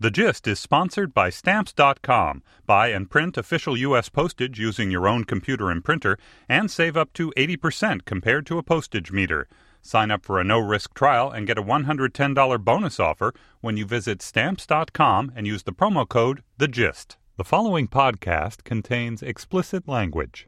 The Gist is sponsored by Stamps.com. Buy and print official U.S. postage using your own computer and printer and save up to 80% compared to a postage meter. Sign up for a no risk trial and get a $110 bonus offer when you visit Stamps.com and use the promo code The Gist. The following podcast contains explicit language.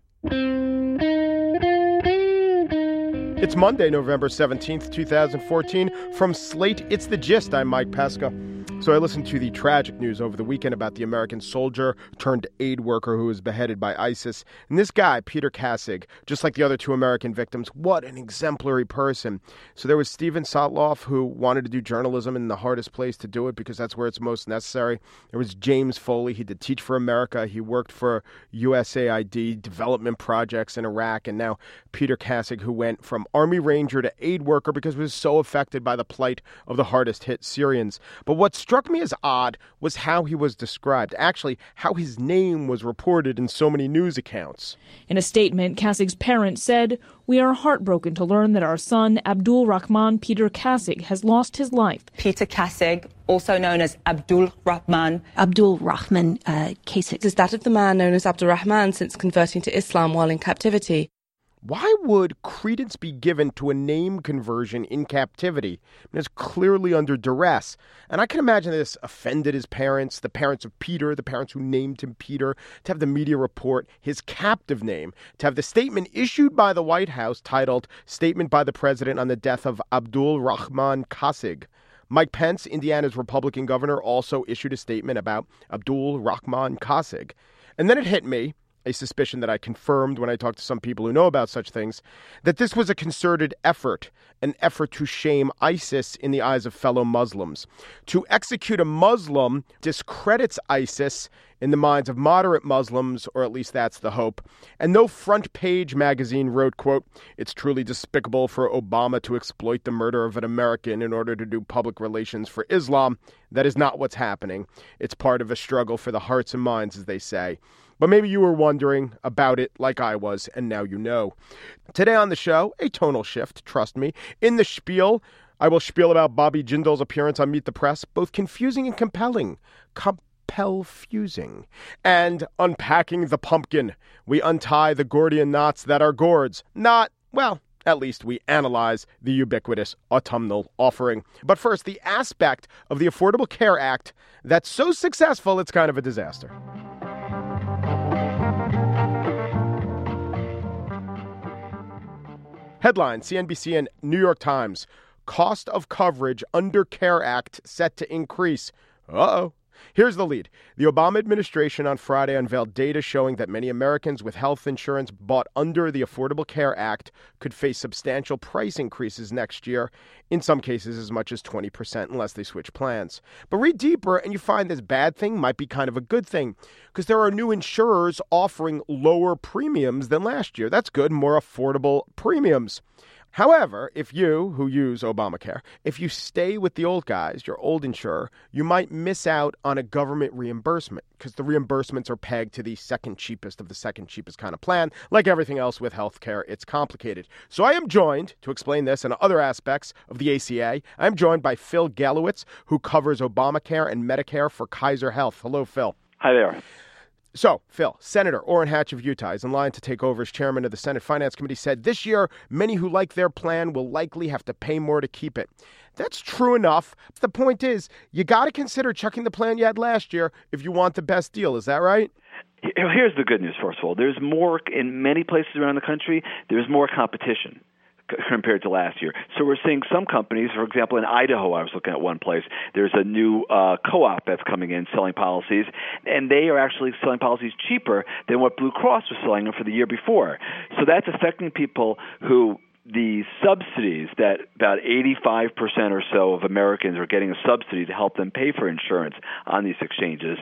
It's Monday, November 17th, 2014. From Slate, it's The Gist. I'm Mike Pesca. So I listened to the tragic news over the weekend about the American soldier turned aid worker who was beheaded by ISIS. And this guy, Peter Kassig, just like the other two American victims, what an exemplary person. So there was Steven Sotloff, who wanted to do journalism in the hardest place to do it because that's where it's most necessary. There was James Foley. He did Teach for America. He worked for USAID development projects in Iraq. And now Peter Kassig, who went from Army Ranger to aid worker because he was so affected by the plight of the hardest hit Syrians. But what struck me as odd was how he was described, actually, how his name was reported in so many news accounts. In a statement, Kassig's parents said, We are heartbroken to learn that our son, Abdul Rahman Peter Kassig, has lost his life. Peter Kassig, also known as Abdul Rahman. Abdul Rahman uh, Kassig is that of the man known as Abdul Rahman since converting to Islam while in captivity. Why would credence be given to a name conversion in captivity? I mean, it's clearly under duress. And I can imagine this offended his parents, the parents of Peter, the parents who named him Peter, to have the media report his captive name, to have the statement issued by the White House titled Statement by the President on the Death of Abdul Rahman Kassig. Mike Pence, Indiana's Republican governor, also issued a statement about Abdul Rahman Kassig. And then it hit me a suspicion that I confirmed when I talked to some people who know about such things, that this was a concerted effort, an effort to shame ISIS in the eyes of fellow Muslims. To execute a Muslim discredits ISIS in the minds of moderate Muslims, or at least that's the hope. And though front page magazine wrote, quote, it's truly despicable for Obama to exploit the murder of an American in order to do public relations for Islam. That is not what's happening. It's part of a struggle for the hearts and minds, as they say. But maybe you were wondering about it like I was, and now you know. Today on the show, a tonal shift, trust me. In the spiel, I will spiel about Bobby Jindal's appearance on Meet the Press, both confusing and compelling. Compel fusing. And unpacking the pumpkin. We untie the Gordian knots that are gourds. Not, well, at least we analyze the ubiquitous autumnal offering. But first, the aspect of the Affordable Care Act that's so successful it's kind of a disaster. Headline CNBC and New York Times Cost of coverage under CARE Act set to increase. Uh oh. Here's the lead. The Obama administration on Friday unveiled data showing that many Americans with health insurance bought under the Affordable Care Act could face substantial price increases next year, in some cases as much as 20% unless they switch plans. But read deeper and you find this bad thing might be kind of a good thing because there are new insurers offering lower premiums than last year. That's good, more affordable premiums. However, if you, who use Obamacare, if you stay with the old guys, your old insurer, you might miss out on a government reimbursement because the reimbursements are pegged to the second cheapest of the second cheapest kind of plan. Like everything else with healthcare, it's complicated. So I am joined to explain this and other aspects of the ACA. I'm joined by Phil Galewitz, who covers Obamacare and Medicare for Kaiser Health. Hello, Phil. Hi there. So, Phil, Senator Orrin Hatch of Utah is in line to take over as chairman of the Senate Finance Committee, said this year many who like their plan will likely have to pay more to keep it. That's true enough. The point is, you got to consider chucking the plan you had last year if you want the best deal. Is that right? Here's the good news, first of all. There's more, in many places around the country, there's more competition compared to last year. So we're seeing some companies, for example, in Idaho, I was looking at one place, there's a new uh, co op that's coming in selling policies, and they are actually selling policies cheaper than what Blue Cross was selling them for the year before. So that's affecting people who the subsidies that about 85% or so of Americans are getting a subsidy to help them pay for insurance on these exchanges.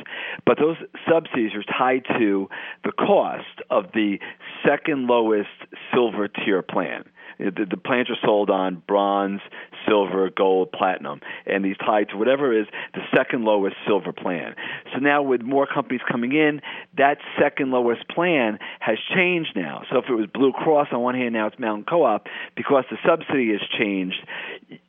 But those subsidies are tied to the cost of the second lowest silver tier plan. The, the plans are sold on bronze, silver, gold, platinum, and these tied to whatever is the second lowest silver plan. So now, with more companies coming in, that second lowest plan has changed now. So if it was Blue Cross on one hand, now it's Mountain Co-op because the subsidy has changed.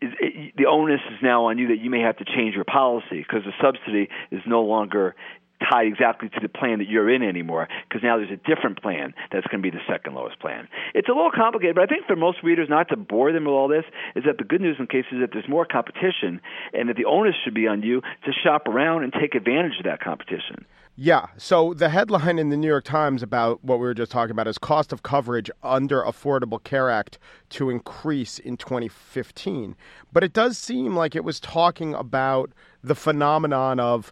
the onus is now on you that you may have to change your policy because the subsidy is no longer tied exactly to the plan that you're in anymore because now there's a different plan that's going to be the second lowest plan. It's a little complicated, but I think for most readers, not to bore them with all this, is that the good news in case is that there's more competition and that the onus should be on you to shop around and take advantage of that competition. Yeah. So the headline in the New York Times about what we were just talking about is cost of coverage under Affordable Care Act to increase in 2015. But it does seem like it was talking about the phenomenon of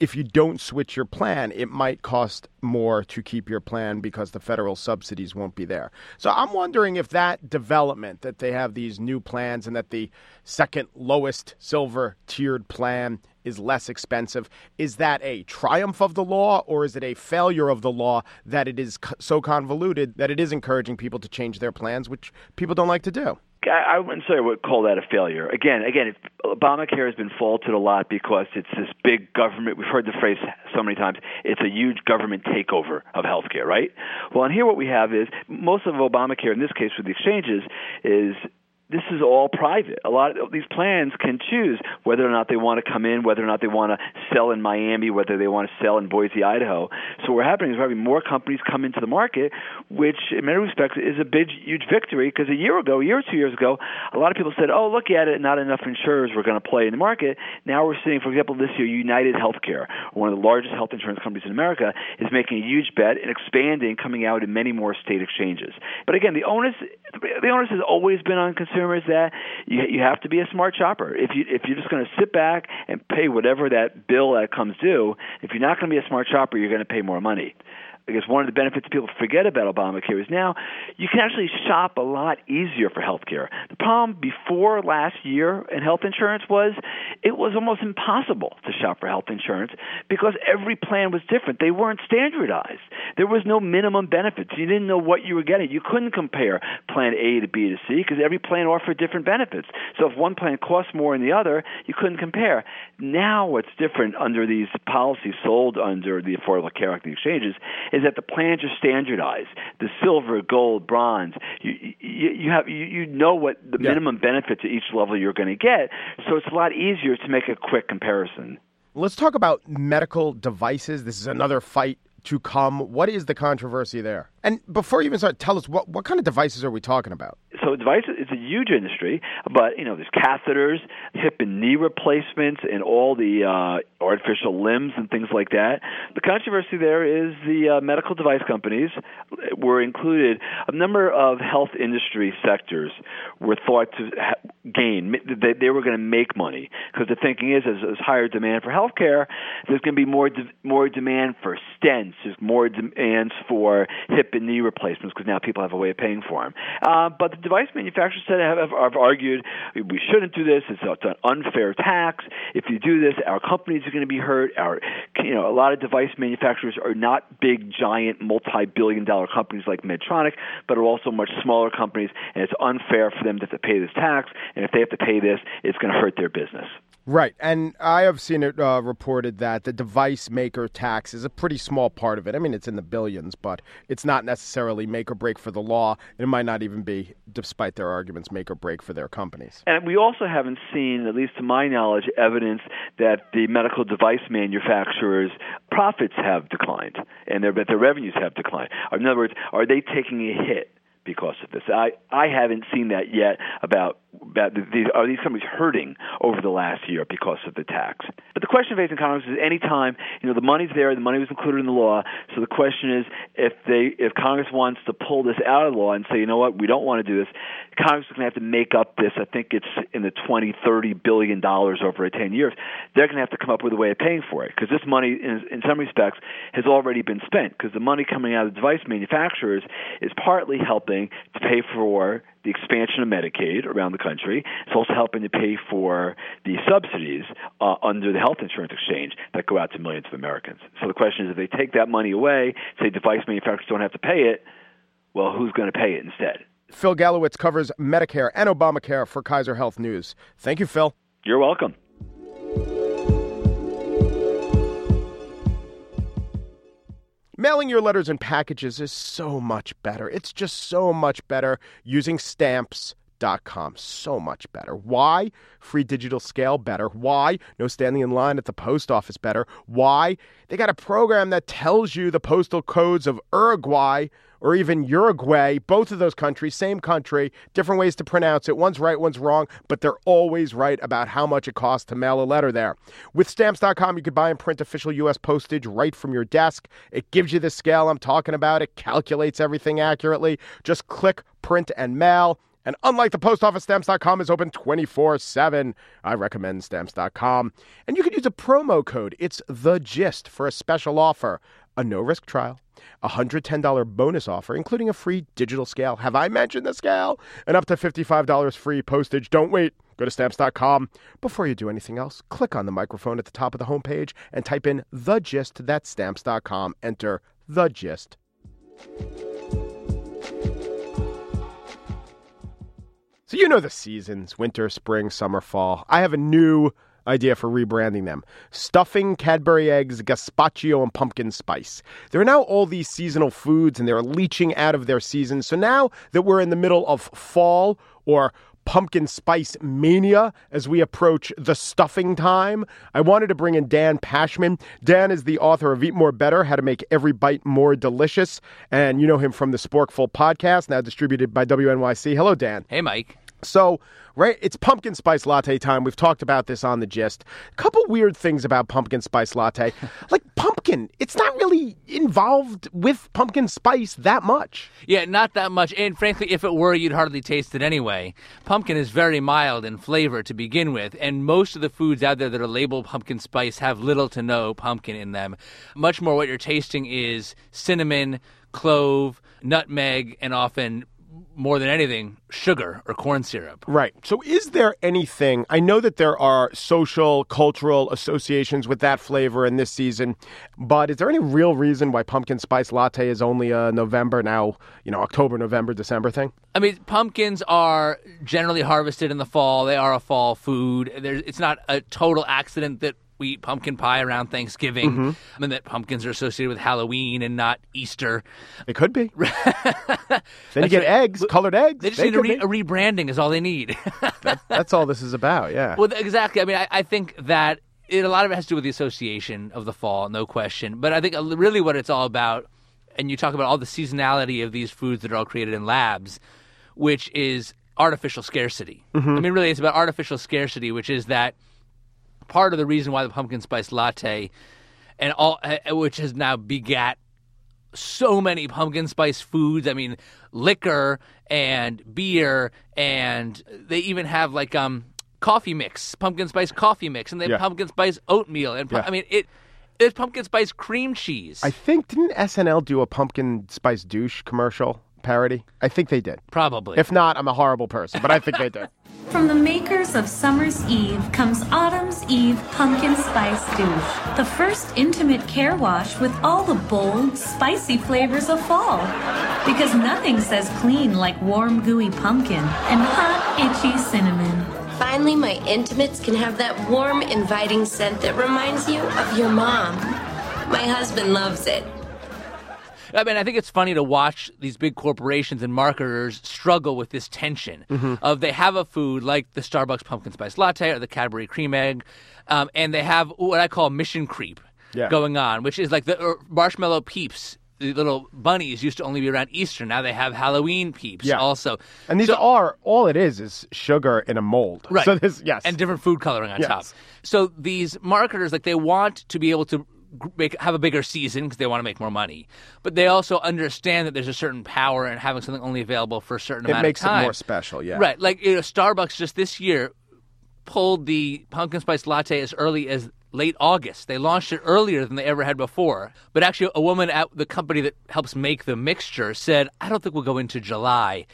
if you don't switch your plan, it might cost more to keep your plan because the federal subsidies won't be there. So I'm wondering if that development that they have these new plans and that the second lowest silver tiered plan is less expensive. Is that a triumph of the law or is it a failure of the law that it is so convoluted that it is encouraging people to change their plans, which people don't like to do? I wouldn't say I would call that a failure. Again, again, Obamacare has been faulted a lot because it's this big government. We've heard the phrase so many times. It's a huge government takeover of healthcare, right? Well, and here what we have is most of Obamacare, in this case with the exchanges, is this is all private. A lot of these plans can choose whether or not they want to come in, whether or not they want to sell in Miami, whether they want to sell in Boise, Idaho. So what happening is we're having more companies come into the market, which in many respects is a big, huge victory. Because a year ago, a year or two years ago, a lot of people said, "Oh, look at it, not enough insurers were going to play in the market." Now we're seeing, for example, this year, United Healthcare, one of the largest health insurance companies in America, is making a huge bet and expanding, coming out in many more state exchanges. But again, the onus, the onus has always been on consumers consumers that you you have to be a smart shopper. If you if you're just going to sit back and pay whatever that bill that comes due, if you're not going to be a smart shopper, you're going to pay more money. I guess one of the benefits people forget about Obamacare is now you can actually shop a lot easier for health care. The problem before last year in health insurance was it was almost impossible to shop for health insurance because every plan was different. They weren't standardized. There was no minimum benefits. You didn't know what you were getting. You couldn't compare plan A to B to C because every plan offered different benefits. So if one plan cost more than the other, you couldn't compare. Now what's different under these policies sold under the Affordable Care Act, the exchanges, is that the plans are standardized. The silver, gold, bronze. You you, you have you, you know what the yeah. minimum benefits at each level you're going to get. So it's a lot easier to make a quick comparison. Let's talk about medical devices. This is another fight to come. What is the controversy there? And before you even start, tell us what, what kind of devices are we talking about? So devices it's a huge industry, but you know there's catheters, hip and knee replacements, and all the uh, artificial limbs and things like that. The controversy there is the uh, medical device companies were included. A number of health industry sectors were thought to ha- gain. They, they were going to make money because the thinking is, as there's higher demand for healthcare, there's going to be more de- more demand for stents. There's more demands for hip and knee replacements because now people have a way of paying for them. Uh, but the device manufacturers said have, have, have argued we shouldn't do this. It's, it's an unfair tax. If you do this, our companies are going to be hurt. Our, you know, a lot of device manufacturers are not big, giant, multi-billion-dollar companies like Medtronic, but are also much smaller companies, and it's unfair for them to have to pay this tax. And if they have to pay this, it's going to hurt their business. Right. And I have seen it uh, reported that the device maker tax is a pretty small part of it. I mean, it's in the billions, but it's not necessarily make or break for the law. It might not even be, despite their arguments, make or break for their companies. And we also haven't seen, at least to my knowledge, evidence that the medical device manufacturers' profits have declined and their, that their revenues have declined. In other words, are they taking a hit? because of this. I, I haven't seen that yet about about these, are these companies hurting over the last year because of the tax. But the question facing Congress is any time you know the money's there, the money was included in the law. So the question is if they if Congress wants to pull this out of law and say you know what we don't want to do this, Congress is going to have to make up this. I think it's in the 20, 30 billion dollars over 10 years. They're going to have to come up with a way of paying for it because this money, in, in some respects, has already been spent because the money coming out of device manufacturers is partly helping to pay for the expansion of Medicaid around the country. It's also helping to pay for the subsidies uh, under the health insurance exchange that go out to millions of Americans. So the question is, if they take that money away, say device manufacturers don't have to pay it, well, who's going to pay it instead? Phil Galewitz covers Medicare and Obamacare for Kaiser Health News. Thank you, Phil. You're welcome. Mailing your letters and packages is so much better. It's just so much better using stamps.com. So much better. Why? Free digital scale better. Why? No standing in line at the post office better. Why? They got a program that tells you the postal codes of Uruguay or even Uruguay, both of those countries, same country, different ways to pronounce it. One's right, one's wrong, but they're always right about how much it costs to mail a letter there. With stamps.com, you can buy and print official U.S. postage right from your desk. It gives you the scale I'm talking about, it calculates everything accurately. Just click, print, and mail. And unlike the post office, stamps.com is open 24 7. I recommend stamps.com. And you can use a promo code. It's the gist for a special offer a no risk trial, a $110 bonus offer, including a free digital scale. Have I mentioned the scale? And up to $55 free postage. Don't wait. Go to stamps.com. Before you do anything else, click on the microphone at the top of the homepage and type in the gist. That's stamps.com. Enter the gist. So, you know the seasons winter, spring, summer, fall. I have a new idea for rebranding them stuffing, Cadbury eggs, gazpacho, and pumpkin spice. There are now all these seasonal foods and they're leaching out of their season. So now that we're in the middle of fall or pumpkin spice mania as we approach the stuffing time. I wanted to bring in Dan Pashman. Dan is the author of Eat More Better How to Make Every Bite More Delicious. And you know him from the Sporkful podcast, now distributed by WNYC. Hello, Dan. Hey, Mike. So, right, it's pumpkin spice latte time. We've talked about this on the gist. A couple weird things about pumpkin spice latte. like pumpkin, it's not really involved with pumpkin spice that much. Yeah, not that much. And frankly, if it were, you'd hardly taste it anyway. Pumpkin is very mild in flavor to begin with, and most of the foods out there that are labeled pumpkin spice have little to no pumpkin in them. Much more what you're tasting is cinnamon, clove, nutmeg, and often more than anything, sugar or corn syrup. Right. So, is there anything? I know that there are social, cultural associations with that flavor in this season, but is there any real reason why pumpkin spice latte is only a November now, you know, October, November, December thing? I mean, pumpkins are generally harvested in the fall. They are a fall food. There's, it's not a total accident that we eat pumpkin pie around Thanksgiving, mm-hmm. and that pumpkins are associated with Halloween and not Easter. It could be. then you get eggs, colored eggs. They just they need a, re- a, rebranding is all they need. that, that's all this is about. Yeah. Well, exactly. I mean, I, I think that it, a lot of it has to do with the association of the fall, no question. But I think really what it's all about, and you talk about all the seasonality of these foods that are all created in labs, which is artificial scarcity. Mm-hmm. I mean, really, it's about artificial scarcity, which is that part of the reason why the pumpkin spice latte and all uh, which has now begat so many pumpkin spice foods. I mean, liquor and beer, and they even have like um coffee mix, pumpkin spice coffee mix, and they have yeah. pumpkin spice oatmeal, and yeah. I mean it. There's pumpkin spice cream cheese. I think didn't SNL do a pumpkin spice douche commercial parody? I think they did. Probably. If not, I'm a horrible person, but I think they did. From the makers of Summer's Eve comes Autumn's Eve Pumpkin Spice Douche, the first intimate care wash with all the bold, spicy flavors of fall. Because nothing says clean like warm, gooey pumpkin and hot, itchy cinnamon. Finally, my intimates can have that warm, inviting scent that reminds you of your mom. My husband loves it. I mean, I think it's funny to watch these big corporations and marketers struggle with this tension mm-hmm. of they have a food like the Starbucks pumpkin spice latte or the Cadbury cream egg, um, and they have what I call mission creep yeah. going on, which is like the uh, marshmallow peeps the little bunnies used to only be around Easter. Now they have Halloween peeps Yeah. also. And these So- are all it is is sugar in a mold. Right. So this yes. and different food coloring on Yes. top. So these marketers, like they want to be able to make, have a bigger season because they want to make more money, but they also understand that there's a certain power in having something only available for a certain it amount makes of time. it more special. Yeah. Right, like you know, Starbucks just this year pulled the pumpkin spice latte as early as late August. They launched it earlier than they ever had before. But actually, a woman at the company that helps make the mixture said, "I don't think we'll go into July."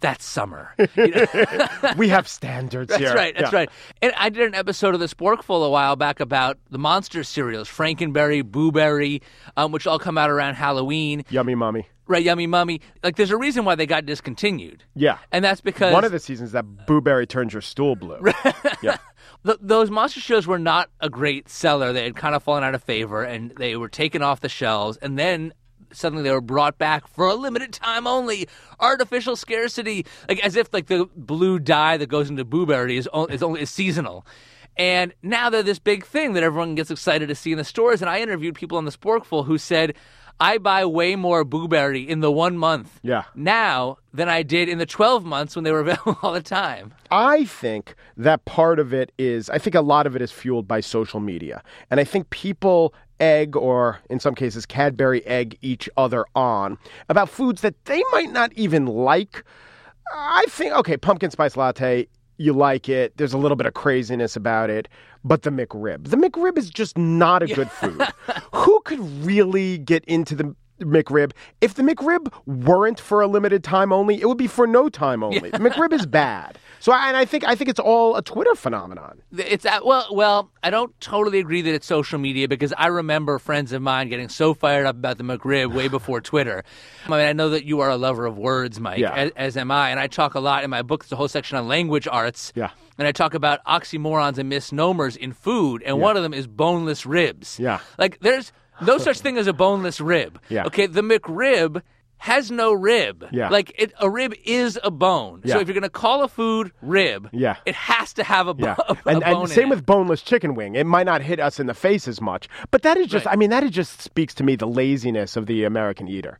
That's summer. You know? we have standards here. That's here. right. That's Yeah. right. And I did an episode of the Sporkful a while back about the monster cereals, Frankenberry, Booberry, um, which all come out around Halloween. Yummy mummy. Right, Yummy Mummy. Like, there's a reason why they got discontinued. Yeah. And that's because One of the seasons that Booberry turns your stool blue. yeah. th- those monster shows were not a great seller. They had kind of fallen out of favor, and they were taken off the shelves. And then suddenly they were brought back for a limited time only, artificial scarcity, like as if like the blue dye that goes into blueberry is, o- is only is seasonal. And now they're this big thing that everyone gets excited to see in the stores. And I interviewed people on the Sporkful who said, I buy way more blueberry in the one month Yeah. now than I did in the 12 months when they were available all the time. I think that part of it is, I think a lot of it is fueled by social media. And I think people egg, or in some cases, Cadbury egg each other on about foods that they might not even like. I think, okay, pumpkin spice latte, you like it. There's a little bit of craziness about it. But the McRib, the McRib is just not a good food. Who could really get into the McRib? If the McRib weren't for a limited time only, it would be for no time only. The McRib is bad. So, I- and I think I think it's all a Twitter phenomenon. It's at, well, well. I don't totally agree that it's social media because I remember friends of mine getting so fired up about the McRib way before Twitter. I mean, I know that you are a lover of words, Mike, Yeah. as, as am I, and I talk a lot in my book. There's a whole section on language arts. Yeah. And I talk about oxymorons and misnomers in food, and one of them is boneless ribs. Yeah. Like there's no such thing as a boneless rib. Yeah. Okay, the McRib has no rib. Yeah. Like it, a rib is a bone. Yeah. So if you're going to call a food rib, Yeah. it has to have a, bo- Yeah, a, and, bone and same it. with boneless chicken wing. It might not hit us in the face as much, but that is just. Right. I mean, that is just speaks to me the laziness of the American eater.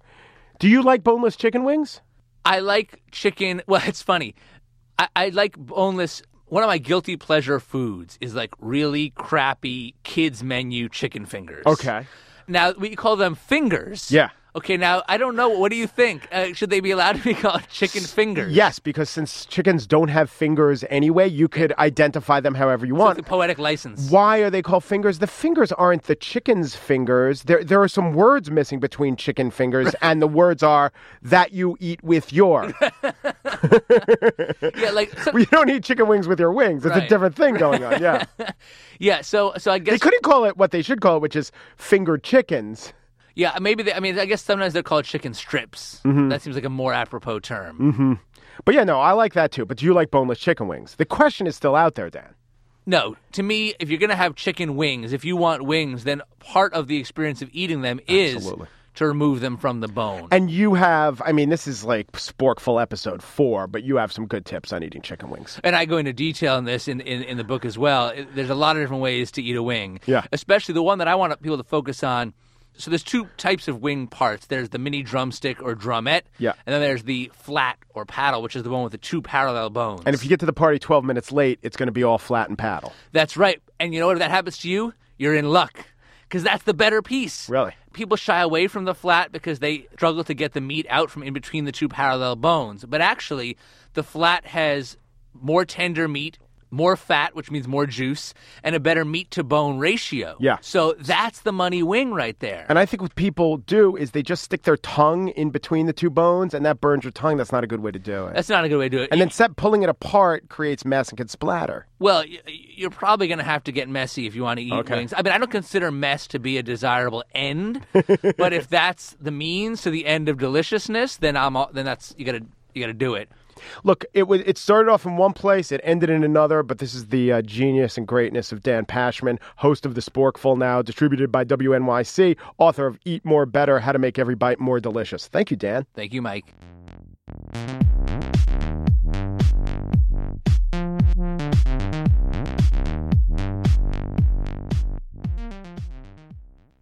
Do you like boneless chicken wings? I like chicken. Well, it's funny. I, I like boneless. One of my guilty pleasure foods is like really crappy kids menu chicken fingers. Okay. Now we call them fingers. Yeah. Okay. Now I don't know. What do you think? Uh, should they be allowed to be called chicken fingers? Yes, because since chickens don't have fingers anyway, you could identify them however you So want. it's a poetic license. Why are they called fingers? The fingers aren't the chicken's fingers. There, there are some words missing between chicken fingers, and the words are that you eat with your. Yeah. Like. So, you don't eat chicken wings with your wings. It's a different thing going on. Yeah. yeah. So. So I guess they couldn't call it what they should call it, which is fingered chickens. Yeah. Maybe. They, I mean, I guess sometimes they're called chicken strips. Mm-hmm. That seems like a more apropos term. But yeah, no, I like that too. But do you like boneless chicken wings? The question is still out there, Dan. No, to me, if you're going to have chicken wings, if you want wings, then part of the experience of eating them is Absolutely. to remove them from the bone. And you have, I mean, this is like Sporkful episode four, but you have some good tips on eating chicken wings. And I go into detail in this in, in, in the book as well. There's a lot of different ways to eat a wing. Yeah. Especially the one that I want people to focus on. So there's two types of wing parts. There's the mini drumstick or drumette. Yeah. And then there's the flat or paddle, which is the one with the two parallel bones. And if you get to the party 12 minutes late, it's going to be all flat and paddle. That's right. And you know what? If that happens to you, you're in luck. Because that's the better piece. Really? People shy away from the flat because they struggle to get the meat out from in between the two parallel bones. But actually, the flat has more tender meat, more fat, which means more juice, and a better meat to bone ratio. Yeah. So that's the money wing right there. And I think what people do is they just stick their tongue in between the two bones, and that burns your tongue. That's not a good way to do it. That's not a good way to do it. and then set pulling it apart creates mess and can splatter. Well, you're probably going to have to get messy if you want to eat Okay. wings. I mean, I don't consider mess to be a desirable end, but if that's the means to the end of deliciousness, then I'm all, then that's you got to you got to do it. Look, it was it started off in one place, it ended in another, but this is the uh, genius and greatness of Dan Pashman, host of the Sporkful Now, distributed by WNYC, author of Eat More Better: How to Make Every Bite More Delicious. Thank you, Dan. Thank you, Mike.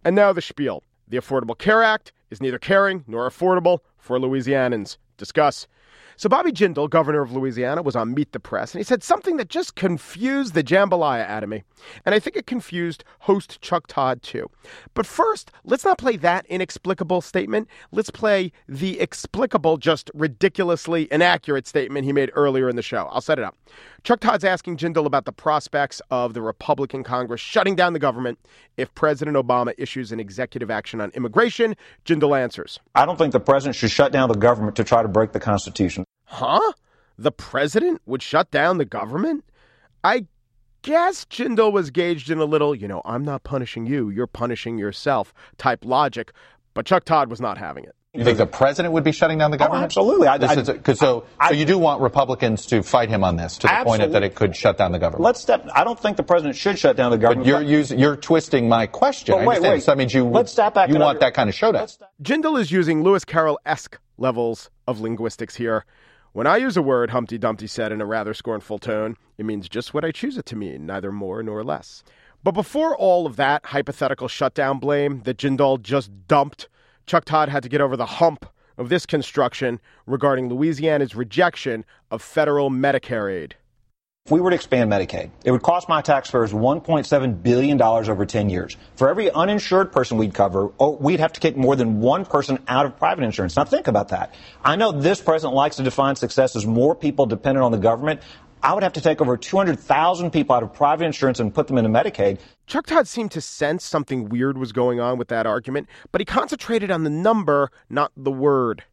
And now the spiel. The Affordable Care Act is neither caring nor affordable for Louisianans. Discuss. So Bobby Jindal, governor of Louisiana, was on Meet the Press, and he said something that just confused the jambalaya out of me. And I think it confused host Chuck Todd too. But first, let's not play that inexplicable statement. Let's play the explicable, just ridiculously inaccurate statement he made earlier in the show. I'll set it up. Chuck Todd's asking Jindal about the prospects of the Republican Congress shutting down the government if President Obama issues an executive action on immigration. Jindal answers I don't think the president should shut down the government to try to break the Constitution. Huh? The president would shut down the government? I guess Jindal was gauged in a little, you know, I'm not punishing you, you're punishing yourself type logic, but Chuck Todd was not having it. You think the president would be shutting down the oh, government? Oh, absolutely. I, this I, is a, so, I, so you do want Republicans to fight him on this to the absolutely. point that it could shut down the government. Let's step. I don't think the president should shut down the government. But you're using, you're twisting my question. But wait, wait. So that means you let's step back you want that kind of showdown. Jindal is using Lewis Carroll esque levels of linguistics here. When I use a word, Humpty Dumpty said in a rather scornful tone, it means just what I choose it to mean, neither more nor less. But before all of that hypothetical shutdown blame that Jindal just dumped, Chuck Todd had to get over the hump of this construction regarding Louisiana's rejection of federal Medicare aid. If we were to expand Medicaid, it would cost my taxpayers $1.7 billion over 10 years. For every uninsured person we'd cover, oh, we'd have to kick more than one person out of private insurance. Now think about that. I know this president likes to define success as more people dependent on the government. I would have to take over 200,000 people out of private insurance and put them into Medicaid. Chuck Todd seemed to sense something weird was going on with that argument, but he concentrated on the number, not the word.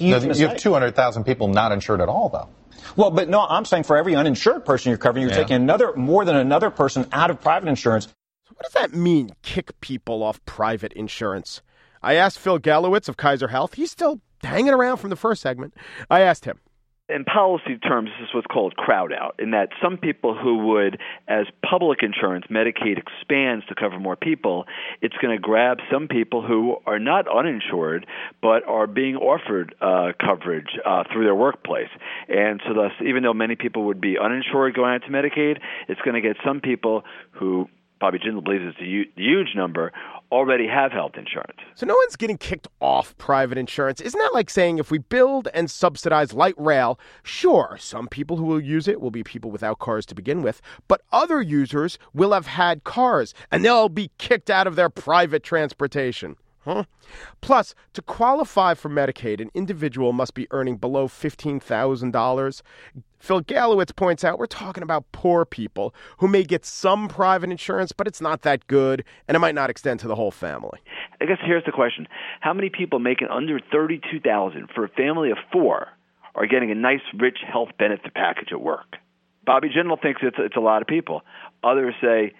No, you have 200,000 people not insured at all, though. Well, but no, I'm saying for every uninsured person you're covering, you're yeah. taking another more than another person out of private insurance. So what does that mean, kick people off private insurance? I asked Phil Galewitz of Kaiser Health. He's still hanging around from the first segment. I asked him in policy terms, this is what's called crowd out, in that some people who would, as public insurance, Medicaid expands to cover more people, it's going to grab some people who are not uninsured but are being offered uh, coverage uh, through their workplace. And so, thus, even though many people would be uninsured going out to Medicaid, it's going to get some people who Bobby Jindal believes it's a huge number, already have health insurance. So no one's getting kicked off private insurance. Isn't that like saying if we build and subsidize light rail, sure, some people who will use it will be people without cars to begin with, but other users will have had cars and they'll be kicked out of their private transportation. Huh? Plus, to qualify for Medicaid, an individual must be earning below $15,000. Phil Galewitz points out we're talking about poor people who may get some private insurance, but it's not that good, and it might not extend to the whole family. I guess here's the question: How many people making under thirty-two thousand for a family of four are getting a nice, rich health benefit package at work? Bobby Jindal thinks it's it's a lot of people. Others say,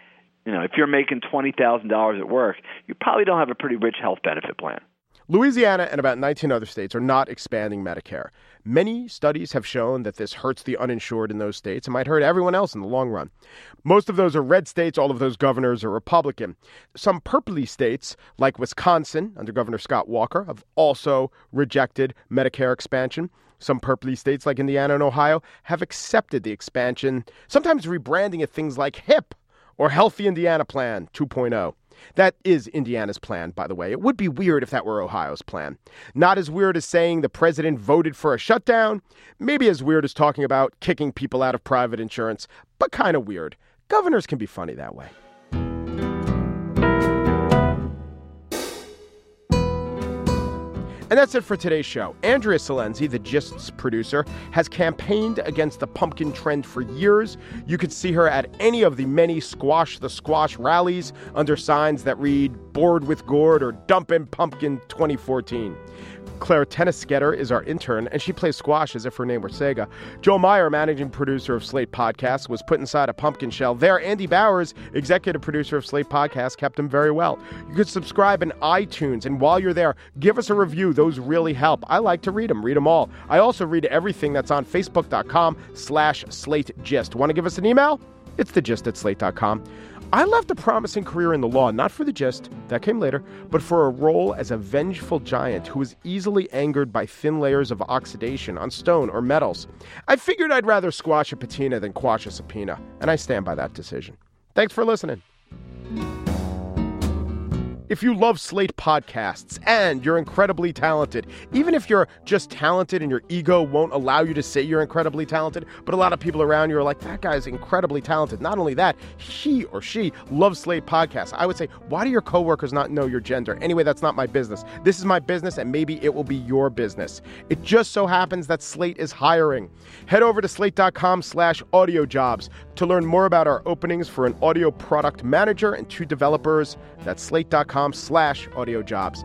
you know, if you're making twenty thousand dollars at work, you probably don't have a pretty rich health benefit plan. Louisiana and about 19 other states are not expanding Medicare. Many studies have shown that this hurts the uninsured in those states and might hurt everyone else in the long run. Most of those are red states, all of those governors are Republican. Some purpley states, like Wisconsin, under Governor Scott Walker, have also rejected Medicare expansion. Some purpley states, like Indiana and Ohio, have accepted the expansion, sometimes rebranding it things like HIP or Healthy Indiana Plan 2.0. That is Indiana's plan, by the way. It would be weird if that were Ohio's plan. Not as weird as saying the president voted for a shutdown, maybe as weird as talking about kicking people out of private insurance, but kind of weird. Governors can be funny that way. And that's it for today's show. Andrea Silenzi, the Gist's producer, has campaigned against the pumpkin trend for years. You could see her at any of the many Squash the Squash rallies under signs that read Bored with Gourd or Dumpin' Pumpkin 2014. Claire Tennisketter is our intern, and she plays squash as if her name were Sega. Joe Meyer, managing producer of Slate Podcast, was put inside a pumpkin shell. There, Andy Bowers, executive producer of Slate Podcast, kept him very well. You could subscribe in iTunes, and while you're there, give us a review. Those really help. I like to read them. Read them all. I also read everything that's on Facebook.com slash Slate Gist. Want to give us an email? It's the gist at slate.com. I left a promising career in the law, not for the gist, that came later, but for a role as a vengeful giant who was easily angered by thin layers of oxidation on stone or metals. I figured I'd rather squash a patina than quash a subpoena, and I stand by that decision. Thanks for listening. If you love Slate podcasts and you're incredibly talented, even if you're just talented and your ego won't allow you to say you're incredibly talented, but a lot of people around you are like, that guy's incredibly talented. Not only that, he or she loves Slate podcasts. I would say, why do your coworkers not know your gender? Anyway, that's not my business. This is my business, and maybe it will be your business. It just so happens that Slate is hiring. Head over to slate.com slash audio jobs to learn more about our openings for an audio product manager and two developers. That's slate.com slash audio jobs.